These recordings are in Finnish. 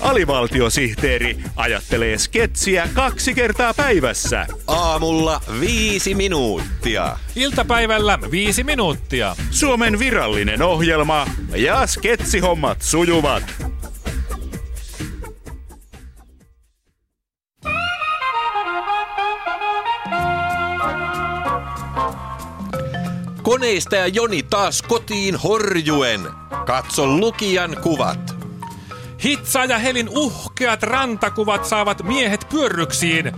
Alivaltiosihteeri ajattelee sketsiä kaksi kertaa päivässä. Aamulla viisi minuuttia. Iltapäivällä viisi minuuttia. Suomen virallinen ohjelma ja sketsihommat sujuvat. Koneista ja Joni taas kotiin horjuen. Katso lukijan kuvat. Hitsa ja Helin uhkeat rantakuvat saavat miehet pyörryksiin.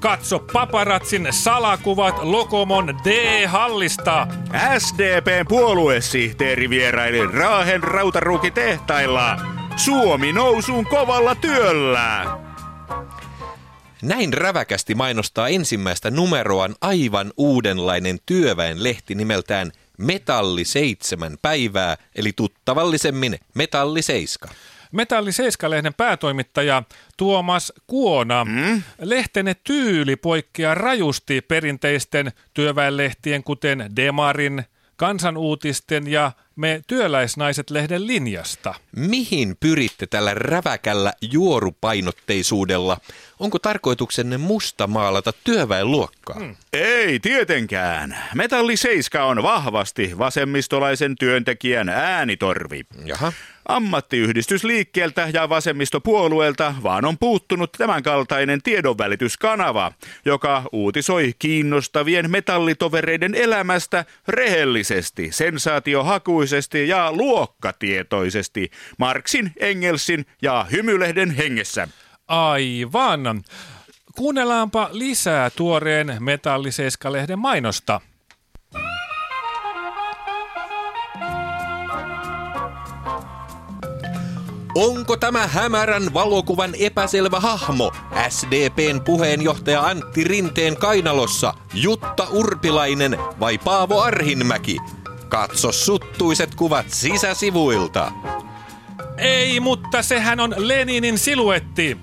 Katso paparatsin salakuvat Lokomon D-hallista. SDPn puoluesihteeri vieraili Raahen rautaruukitehtailla. Suomi nousuun kovalla työllä. Näin räväkästi mainostaa ensimmäistä numeroaan aivan uudenlainen työväenlehti nimeltään Metalli 7 päivää, eli tuttavallisemmin Metalli 7. Metalli 7-lehden päätoimittaja Tuomas Kuona. Mm? Lehtenne tyyli poikkeaa rajusti perinteisten työväenlehtien, kuten Demarin, kansanuutisten ja me työläisnaiset-lehden linjasta. Mihin pyritte tällä räväkällä juorupainotteisuudella? Onko tarkoituksenne musta maalata työväenluokkaa? Hmm. Ei tietenkään. Metalli 7 on vahvasti vasemmistolaisen työntekijän äänitorvi. Jaha. Ammattiyhdistysliikkeeltä ja vasemmistopuolueelta vaan on puuttunut tämänkaltainen tiedonvälityskanava, joka uutisoi kiinnostavien metallitovereiden elämästä rehellisesti, sensaatiohakuisesti ja luokkatietoisesti Marksin, Engelsin ja hymylehden hengessä. Aivan. Kuunnellaanpa lisää tuoreen Metalliseiska-lehden mainosta. Onko tämä hämärän valokuvan epäselvä hahmo SDPn puheenjohtaja Antti Rinteen kainalossa Jutta Urpilainen vai Paavo Arhinmäki? Katso suttuiset kuvat sisäsivuilta. Ei, mutta sehän on Leninin siluetti.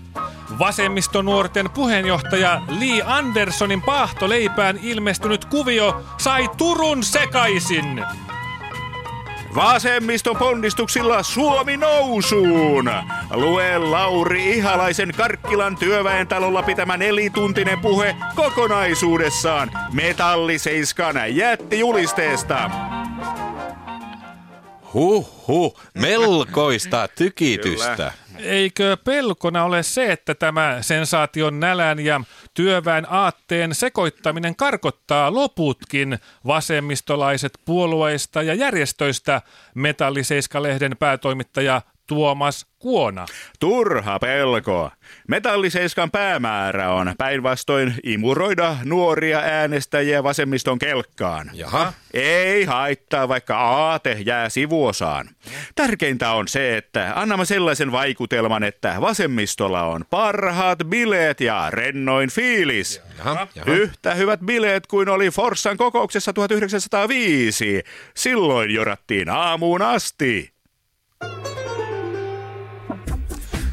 Vasemmistonuorten puheenjohtaja Lee Andersonin paahtoleipään ilmestynyt kuvio sai Turun sekaisin. Vasemmiston ponnistuksilla Suomi nousuun! Lue Lauri Ihalaisen Karkkilan työväentalolla pitämä nelituntinen puhe kokonaisuudessaan metalliseiskan jättijulisteesta. Huhhuh, melkoista tykitystä. Kyllä. Eikö pelkona ole se, että tämä sensaation nälän ja työväen aatteen sekoittaminen karkottaa loputkin vasemmistolaiset puolueista ja järjestöistä, Metalliseiska-lehden päätoimittaja Tuomas Kuona. Turha pelko. Metalliseiskan päämäärä on päinvastoin imuroida nuoria äänestäjiä vasemmiston kelkkaan. Jaha. Ei haittaa, vaikka aate jää sivuosaan. Tärkeintä on se, että annamme sellaisen vaikutelman, että vasemmistolla on parhaat bileet ja rennoin fiilis. Jaha, jaha. Yhtä hyvät bileet kuin oli Forssan kokouksessa 1905. Silloin jorattiin aamuun asti.